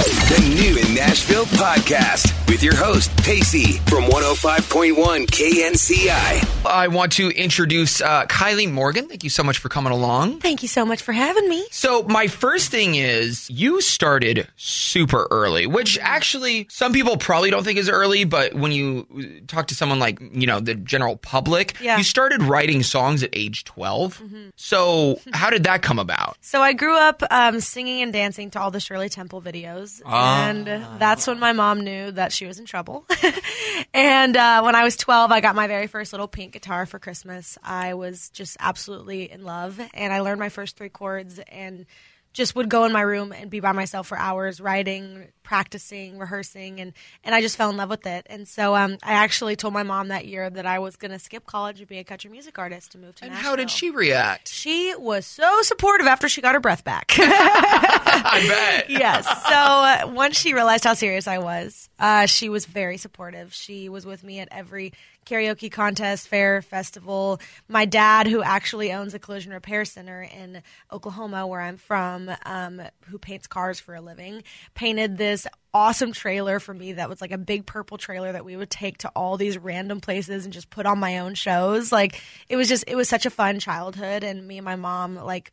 The New Nashville podcast with your host, Pacey from 105.1 KNCI. I want to introduce uh, Kylie Morgan. Thank you so much for coming along. Thank you so much for having me. So, my first thing is you started super early, which actually some people probably don't think is early, but when you talk to someone like, you know, the general public, Yeah. you started writing songs at age 12. So, how did that come about? So I grew up um, singing and dancing to all the Shirley Temple videos, and that's when my mom knew that she was in trouble. and uh, when I was 12, I got my very first little pink guitar for Christmas. I was just absolutely in love, and I learned my first three chords and just would go in my room and be by myself for hours writing practicing rehearsing and and i just fell in love with it and so um, i actually told my mom that year that i was going to skip college and be a country music artist and move to And Nashville. how did she react? She was so supportive after she got her breath back. I bet. yes. So uh, once she realized how serious I was, uh, she was very supportive. She was with me at every karaoke contest, fair, festival. My dad, who actually owns a collision repair center in Oklahoma, where I'm from, um, who paints cars for a living, painted this awesome trailer for me that was like a big purple trailer that we would take to all these random places and just put on my own shows. Like it was just it was such a fun childhood and me and my mom like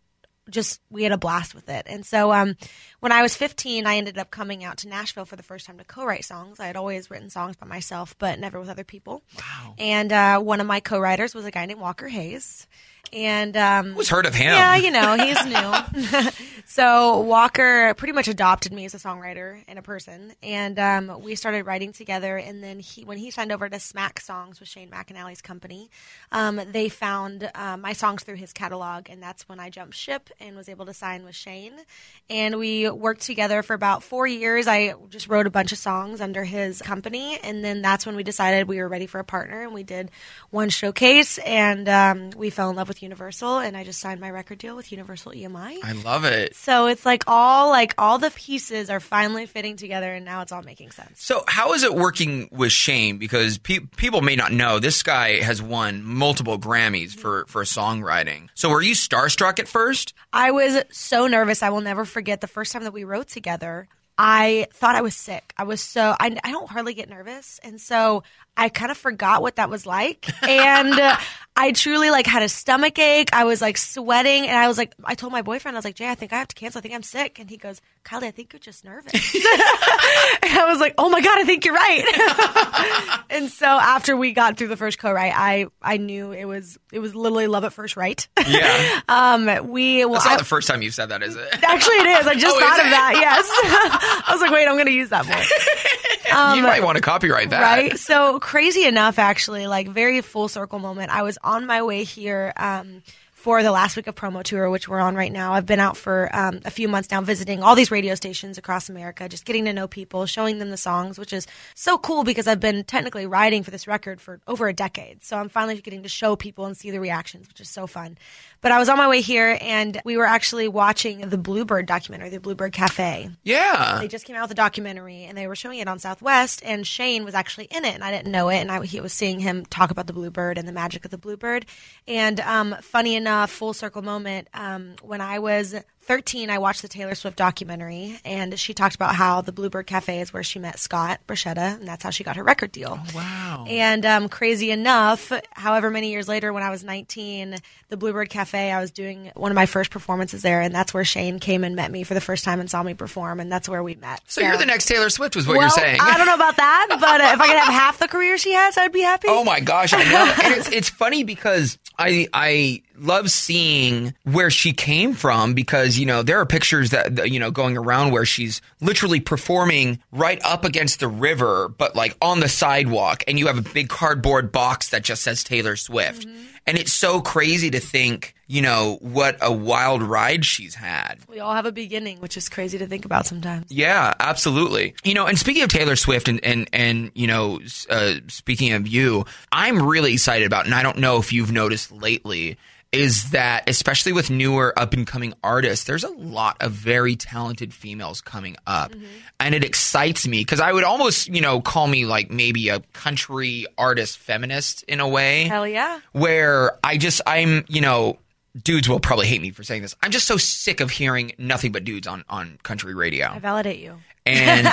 just we had a blast with it. And so um, when I was 15, I ended up coming out to Nashville for the first time to co-write songs. I had always written songs by myself, but never with other people. Wow. And uh, one of my co-writers was a guy named Walker Hayes. And um, Who's heard of him? yeah, you know, he's new. so Walker pretty much adopted me as a songwriter and a person, and um, we started writing together. And then he, when he signed over to Smack Songs with Shane McAnally's company, um, they found uh, my songs through his catalog, and that's when I jumped ship and was able to sign with Shane. And we worked together for about four years. I just wrote a bunch of songs under his company, and then that's when we decided we were ready for a partner, and we did one showcase, and um, we fell in love with Universal, and I just signed my record deal with Universal EMI. I love it. So it's like all like all the pieces are finally fitting together, and now it's all making sense. So, how is it working with Shane? Because pe- people may not know this guy has won multiple Grammys for for songwriting. So, were you starstruck at first? I was so nervous. I will never forget the first time that we wrote together. I thought I was sick. I was so I, I don't hardly get nervous, and so I kind of forgot what that was like, and uh, I truly like had a stomach ache. I was like sweating, and I was like, I told my boyfriend, I was like, Jay, I think I have to cancel. I think I'm sick, and he goes, Kylie, I think you're just nervous. and I was like, Oh my god, I think you're right. and so after we got through the first co-write, I I knew it was it was literally love at first write. Yeah. um, we well, That's I- not the first time you've said that, is it? Actually, it is. I just Oh, is thought it? of that. Yes. I was like, wait, I'm going to use that more. you might want to copyright that. Um, Right. So crazy enough, actually, like very full circle moment. I was on my way here. Um, for the last week of promo tour, which we're on right now, I've been out for um, a few months now, visiting all these radio stations across America, just getting to know people, showing them the songs, which is so cool because I've been technically writing for this record for over a decade. So I'm finally getting to show people and see the reactions, which is so fun. But I was on my way here, and we were actually watching the Bluebird documentary, the Bluebird Cafe. Yeah. They just came out with a documentary and they were showing it on Southwest, and Shane was actually in it, and I didn't know it. And I he was seeing him talk about the bluebird and the magic of the bluebird. And um, funny enough, full circle moment, um, when I was 13, I watched the Taylor Swift documentary, and she talked about how the Bluebird Cafe is where she met Scott Borchetta, and that's how she got her record deal. wow. And um, crazy enough, however many years later, when I was 19, the Bluebird Cafe, I was doing one of my first performances there, and that's where Shane came and met me for the first time and saw me perform, and that's where we met. So you're the next Taylor Swift, was what well, you're saying. I don't know about that, but uh, if I could have half the career she has, I'd be happy. Oh my gosh, I know. and it's it's funny because I I love seeing where she came from because you know there are pictures that you know going around where she's literally performing right up against the river but like on the sidewalk and you have a big cardboard box that just says Taylor Swift. And it's so crazy to think, you know, what a wild ride she's had. We all have a beginning, which is crazy to think about sometimes. Yeah, absolutely. You know, and speaking of Taylor Swift and and and you know, uh, speaking of you, I'm really excited about, and I don't know if you've noticed lately, is that especially with newer up and coming artists, there's a lot of very talented females coming up, mm-hmm. and it excites me because I would almost you know call me like maybe a country artist feminist in a way Hell yeah. where I just I'm you know dudes will probably hate me for saying this. I'm just so sick of hearing nothing but dudes on on country radio. I validate you. And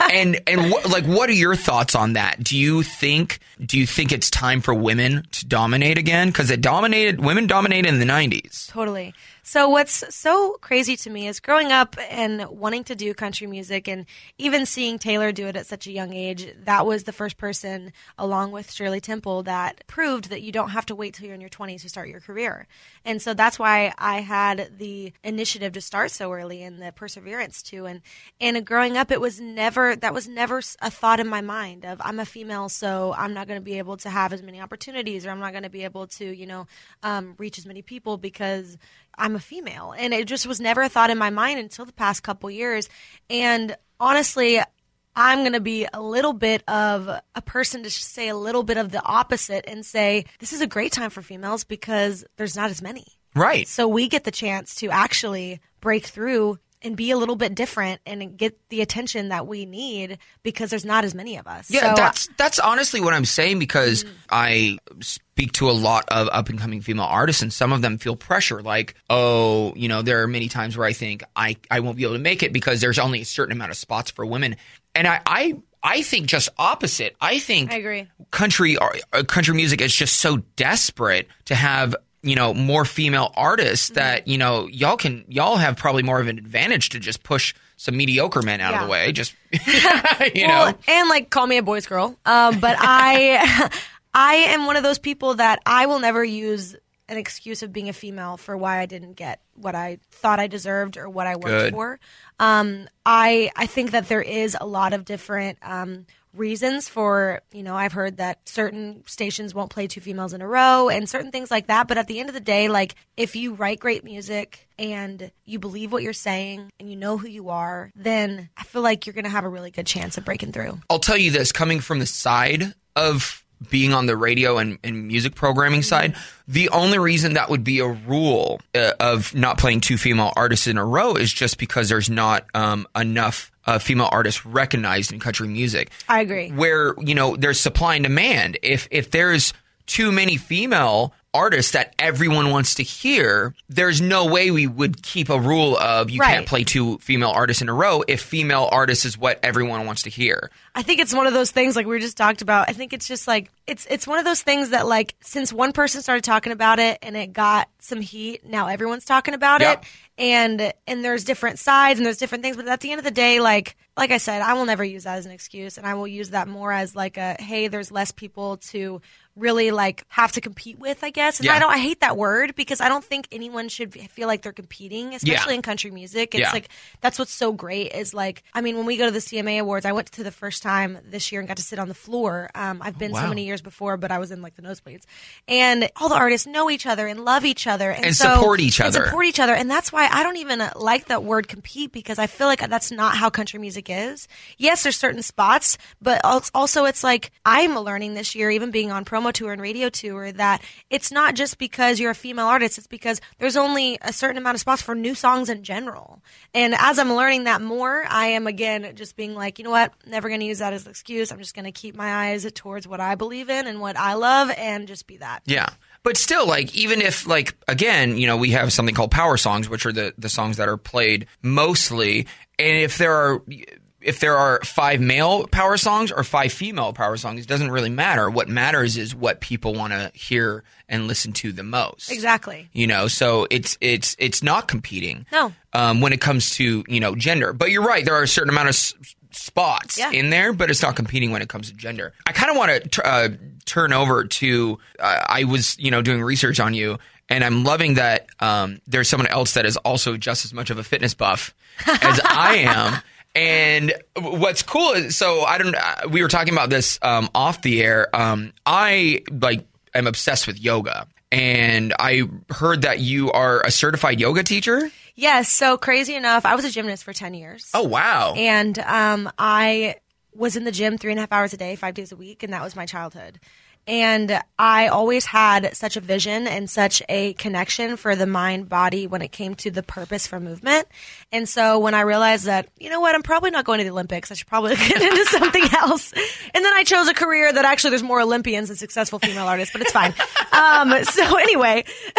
and and what, like, what are your thoughts on that? Do you think do you think it's time for women to dominate again? Because it dominated women dominated in the '90s. Totally. So what's so crazy to me is growing up and wanting to do country music and even seeing Taylor do it at such a young age, that was the first person along with Shirley Temple that proved that you don't have to wait till you're in your 20s to start your career. And so that's why I had the initiative to start so early and the perseverance to and and growing up it was never that was never a thought in my mind of I'm a female so I'm not going to be able to have as many opportunities or I'm not going to be able to, you know, um, reach as many people because I'm a female. And it just was never a thought in my mind until the past couple years. And honestly, I'm going to be a little bit of a person to say a little bit of the opposite and say this is a great time for females because there's not as many. Right. So we get the chance to actually break through and be a little bit different and get the attention that we need because there's not as many of us. Yeah, so, that's that's honestly what I'm saying because mm-hmm. I speak to a lot of up and coming female artists and some of them feel pressure like, oh, you know, there are many times where I think I, I won't be able to make it because there's only a certain amount of spots for women. And I, I I think just opposite. I think I agree. Country uh, country music is just so desperate to have you know more female artists mm-hmm. that you know y'all can y'all have probably more of an advantage to just push some mediocre men out yeah. of the way just you well, know and like call me a boys girl um, but i i am one of those people that i will never use an excuse of being a female for why i didn't get what i thought i deserved or what i worked Good. for um, i i think that there is a lot of different um, reasons for, you know, I've heard that certain stations won't play two females in a row and certain things like that. But at the end of the day, like if you write great music and you believe what you're saying and you know who you are, then I feel like you're going to have a really good chance of breaking through. I'll tell you this coming from the side of being on the radio and, and music programming side, the only reason that would be a rule uh, of not playing two female artists in a row is just because there's not um, enough uh, female artists recognized in country music. I agree. Where you know there's supply and demand. If if there's too many female artists that everyone wants to hear, there's no way we would keep a rule of you right. can't play two female artists in a row if female artists is what everyone wants to hear. I think it's one of those things like we just talked about. I think it's just like it's it's one of those things that like since one person started talking about it and it got some heat, now everyone's talking about yep. it and and there's different sides and there's different things, but at the end of the day like like I said, I will never use that as an excuse and I will use that more as like a hey, there's less people to really like have to compete with, I guess. And yeah. I don't I hate that word because I don't think anyone should feel like they're competing, especially yeah. in country music. It's yeah. like that's what's so great is like I mean when we go to the CMA awards, I went to the first time this year and got to sit on the floor. Um, I've been wow. so many years before, but I was in like the nosebleeds. And all the artists know each other and love each other and, and so, support each other. support each other. And that's why I don't even like that word compete because I feel like that's not how country music is. Yes, there's certain spots, but also it's like I'm learning this year, even being on promo promo tour and radio tour that it's not just because you're a female artist, it's because there's only a certain amount of spots for new songs in general. And as I'm learning that more, I am again just being like, you know what, never going to use that as an excuse. I'm just going to keep my eyes towards what I believe in and what I love and just be that. Yeah. But still, like, even if, like, again, you know, we have something called power songs, which are the, the songs that are played mostly. And if there are if there are five male power songs or five female power songs, it doesn't really matter. What matters is what people want to hear and listen to the most. Exactly. You know, so it's it's it's not competing. No. Um, when it comes to you know gender, but you're right. There are a certain amount of s- spots yeah. in there, but it's not competing when it comes to gender. I kind of want to uh, turn over to. Uh, I was you know doing research on you. And I'm loving that um, there's someone else that is also just as much of a fitness buff as I am. And what's cool is, so I don't. Uh, we were talking about this um, off the air. Um, I like am obsessed with yoga, and I heard that you are a certified yoga teacher. Yes. So crazy enough, I was a gymnast for ten years. Oh wow! And um, I was in the gym three and a half hours a day, five days a week, and that was my childhood. And I always had such a vision and such a connection for the mind body when it came to the purpose for movement. And so when I realized that, you know what, I'm probably not going to the Olympics, I should probably get into something else. And then I chose a career that actually there's more Olympians than successful female artists, but it's fine. Um, so anyway,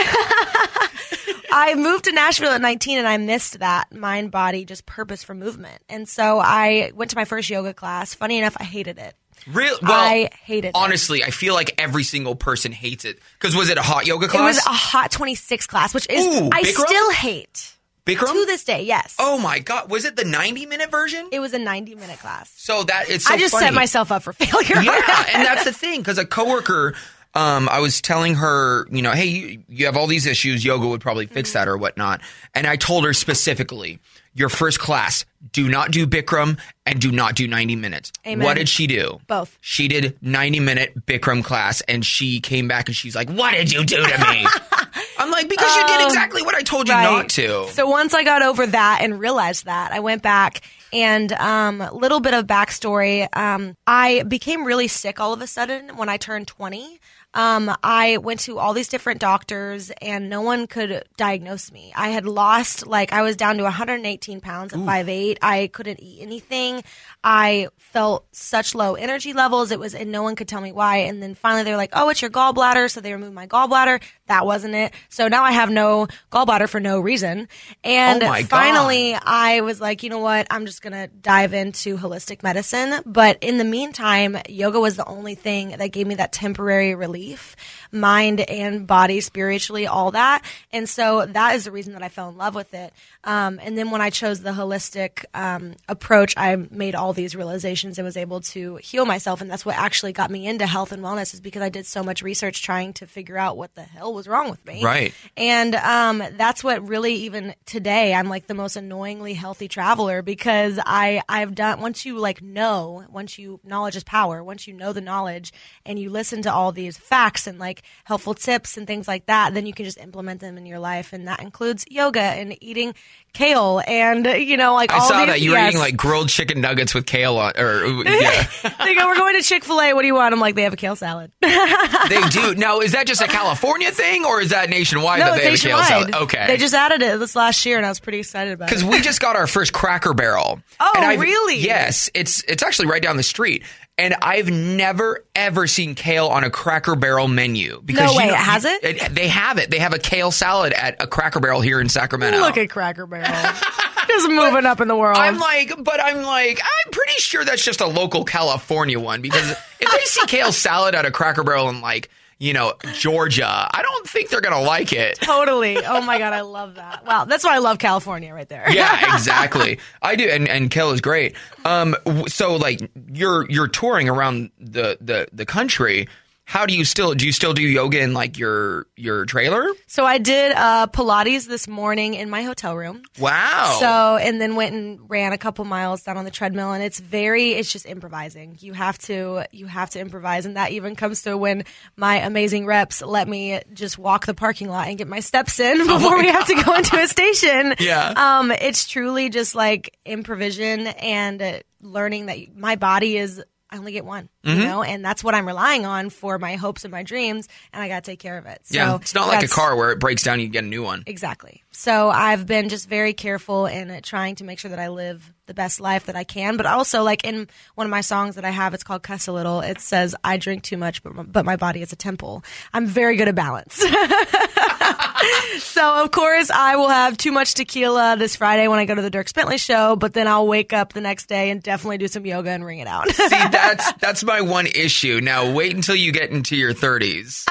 I moved to Nashville at 19 and I missed that mind body, just purpose for movement. And so I went to my first yoga class. Funny enough, I hated it. Real? Well, I hate it. Honestly, I feel like every single person hates it. Because was it a hot yoga class? It was a hot 26 class, which is, Ooh, I Bikram? still hate. Bikram? To this day, yes. oh my god, was it the 90 minute version? It was a 90 minute class. so that it's so I just funny. set myself up for failure. yeah, and that's the thing because a coworker, um, I was telling her, you know, hey, you, you have all these issues. Yoga would probably fix that or whatnot. And I told her specifically, your first class, do not do Bikram and do not do 90 minutes. Amen. What did she do? Both. She did 90 minute Bikram class and she came back and she's like, what did you do to me? I'm like, because you did exactly what I told you not to. So once I got over that and realized that, I went back and um, a little bit of backstory. Um, I became really sick all of a sudden when I turned 20. Um, I went to all these different doctors and no one could diagnose me. I had lost, like, I was down to 118 pounds at 5'8. I couldn't eat anything. I felt such low energy levels. It was, and no one could tell me why. And then finally they were like, oh, it's your gallbladder. So they removed my gallbladder. That wasn't it. So now I have no gallbladder for no reason. And Oh my God. finally I was like, you know what? I'm just going to dive into holistic medicine. But in the meantime, yoga was the only thing that gave me that temporary relief, grief mind and body, spiritually, all that. And so that is the reason that I fell in love with it. Um, and then when I chose the holistic um, approach, I made all these realizations and was able to heal myself. And that's what actually got me into health and wellness is because I did so much research trying to figure out what the hell was wrong with me. Right. And um, that's what really even today I'm like the most annoyingly healthy traveler because I I've done once you like know once you knowledge is power once you know the knowledge and you listen to all these facts and like helpful tips and things like that then you can just implement them in your life and that includes yoga and eating kale and you know like I all saw these, that you were eating like grilled chicken nuggets with kale on, or yeah, they go we're going to Chick-fil-A what do you want I'm like they have a kale salad they do. Now, is that just a California thing or is that nationwide no that they have a kale nationwide salad? Okay, they just added it this last year and I was pretty excited about it because we just got our first Cracker Barrel. Oh, And really? Yes, it's it's actually right down the street. And I've never ever seen kale on a Cracker Barrel menu. Because No you way, know- it has it? They have it. They have a kale salad at a Cracker Barrel here in Sacramento. Look at Cracker Barrel. Just moving up in the world. I'm like, but I'm like, I'm pretty sure that's just a local California one because if they see kale salad at a Cracker Barrel in like, you know, Georgia, I don't think they're gonna like it. totally. Oh my god, I love that. Wow, that's why I love California right there. Yeah, exactly. I do, and and kale is great. Um, so like you're you're touring around the the the country. How do you still do you still do yoga in like your your trailer? So I did uh, Pilates this morning in my hotel room. Wow. So and then went and ran a couple miles down on the treadmill, and it's very it's just improvising. You have to you have to improvise, and that even comes to when my amazing reps let me just walk the parking lot and get my steps in before we have to go into a station. Yeah. Um, it's truly just like improvisation and uh, learning that my body is. I only get one, Mm-hmm. you know, and that's what I'm relying on for my hopes and my dreams, and I got to take care of it. So yeah, it's not like a car where it breaks down, you get a new one. Exactly. So I've been just very careful in trying to make sure that I live the best life that I can. But also, like in one of my songs that I have, it's called "Cuss a Little." It says, "I drink too much, but my, but my body is a temple." I'm very good at balance. so of course, I will have too much tequila this Friday when I go to the Dierks Bentley show. But then I'll wake up the next day and definitely do some yoga and wring it out. See, that's that's my one issue. Now, wait until you get into your 30s,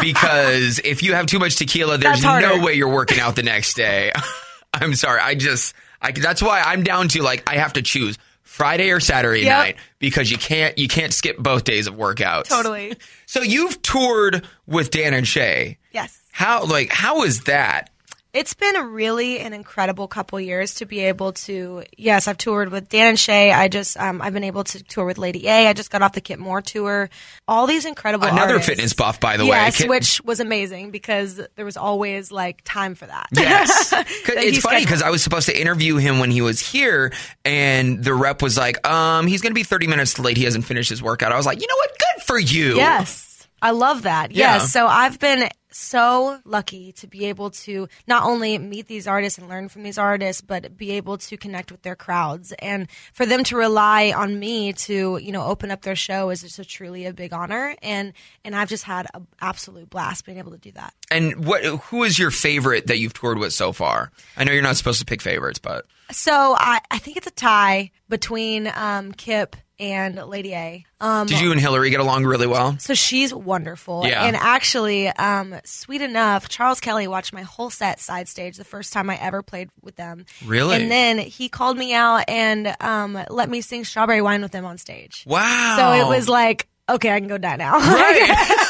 because if you have too much tequila, there's no way you're working out the next day. I'm sorry. I just, I, that's why I'm down to like I have to choose Friday or Saturday Yep. night because you can't you can't skip both days of workouts. Totally. So you've toured with Dan and Shay. yes. How like how is that? It's been a really an incredible couple years to be able to. Yes, I've toured with Dan and Shay. I just um, I've been able to tour with Lady A. I just got off the Kip Moore tour. All these incredible Another artists. fitness buff, by the way. Yes, which was amazing because there was always like time for that. Yes. That it's funny because I was supposed to interview him when he was here, and the rep was like, um, he's going to be 30 minutes late. He hasn't finished his workout. I was like, you know what? Good for you. Yes. I love that. Yeah. Yes. So I've been so lucky to be able to not only meet these artists and learn from these artists, but be able to connect with their crowds. And for them to rely on me to, you know, open up their show is just a truly a big honor. And and I've just had an absolute blast being able to do that. And what? Who is your favorite that you've toured with so far? I know you're not supposed to pick favorites, but So I, I think it's a tie between um, Kip and Lady A. Um, did you and Hillary get along really well? So she's wonderful. Yeah. And actually, um, sweet enough, Charles Kelly watched my whole set side stage the first time I ever played with them. Really? And then he called me out and um, let me sing Strawberry Wine with them on stage. Wow. So it was like, okay, I can go die now. Right.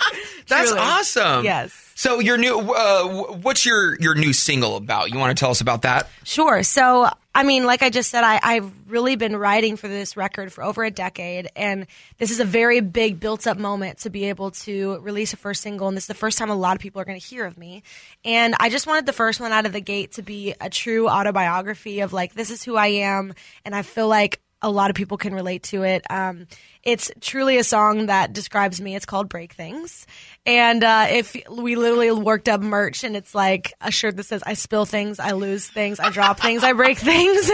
That's Truly. awesome. Yes. So your new, uh, what's your your new single about? You want to tell us about that? Sure. So, I mean, like I just said, I, I've really been writing for this record for over a decade, and this is a very big built up moment to be able to release a first single, and this is the first time a lot of people are going to hear of me. And I just wanted the first one out of the gate to be a true autobiography of like, this is who I am, and I feel like a lot of people can relate to it. Um, it's truly a song that describes me. It's called Break Things. And uh, if we literally worked up merch and it's like a shirt that says, I spill things, I lose things, I drop things, I break things.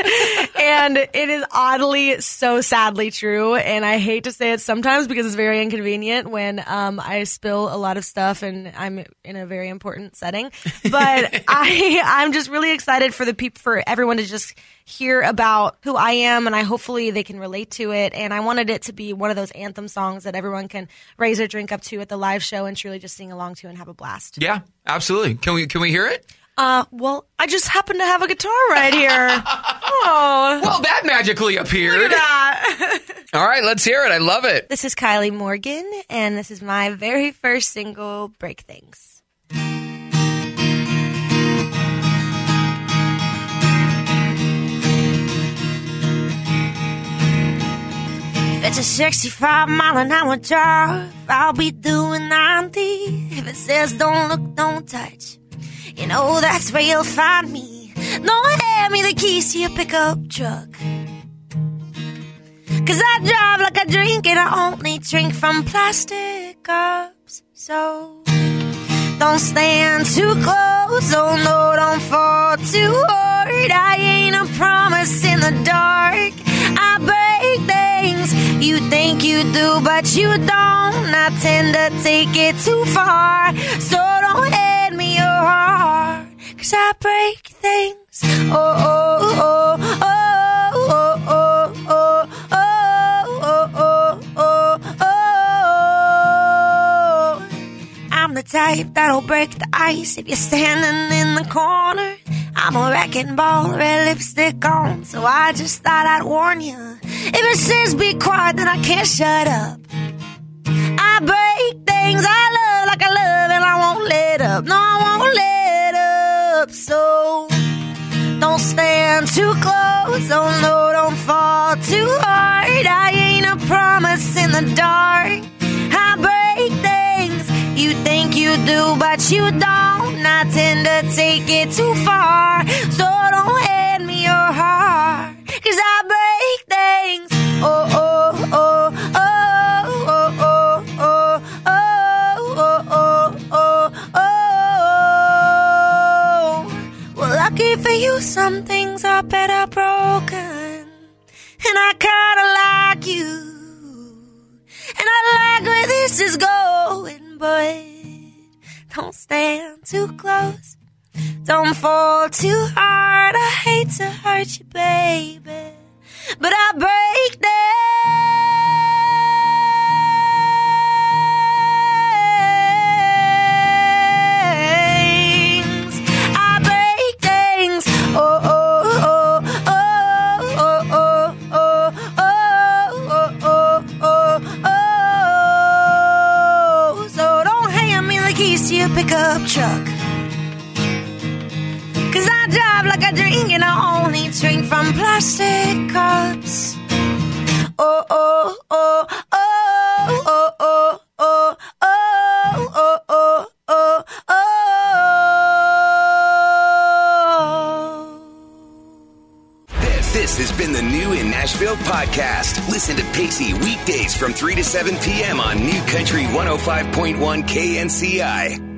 and it is oddly so sadly true. And I hate to say it sometimes because it's very inconvenient when um, I spill a lot of stuff and I'm in a very important setting. But I, I'm just really excited for the people, for everyone to just hear about who I am and I hopefully they can relate to it. And I wanted it to be one of those anthem songs that everyone can raise their drink up to at the live show and truly just sing along to and have a blast. Yeah, absolutely. Can we can we hear it? Uh, well, I just happen to have a guitar right here. oh, Well, that magically appeared. that. All right, let's hear it. I love it. this is Kylie Morgan, and this is my very first single, Break Things. It's a 65 mile an hour drive, I'll be doing 90. If it says don't look, don't touch, you know that's where you'll find me. Don't hand me the keys to your pickup truck. Cause I drive like I drink and I only drink from plastic cups. So don't stand too close, oh no, don't fall too hard. I ain't a promise in the dark. I break things you think you do, but you don't. I tend to take it too far. So don't hand me your heart, cause I break things. Oh, oh, oh, oh, oh, oh, oh, oh, oh, oh, oh, oh. I'm the type that'll break the ice if you're standing in the corner. I'm a wrecking ball, red lipstick on, so I just thought I'd warn you. If it says be quiet, then I can't shut up. I break things I love like I love, and I won't let up. No, I won't let up. So don't stand too close. Oh no, don't fall too hard. I ain't a promise in the dark. I break things you think you do, but you don't. I tend to take it too far. So don't lucky for you, some things are better broken. And I kinda like you. And I like where this is going, but don't stand too close. Don't fall too hard. I hate to hurt you, baby. But I break things. Pickup truck. Cause I drive like I drink and I only drink from plastic cups. Oh, oh, oh, oh, oh, oh, oh, oh, oh, oh, oh, oh. This, this has been the New in Nashville podcast. Listen to Pacey weekdays from 3 to 7 p.m. on New Country 105.1 KNCI.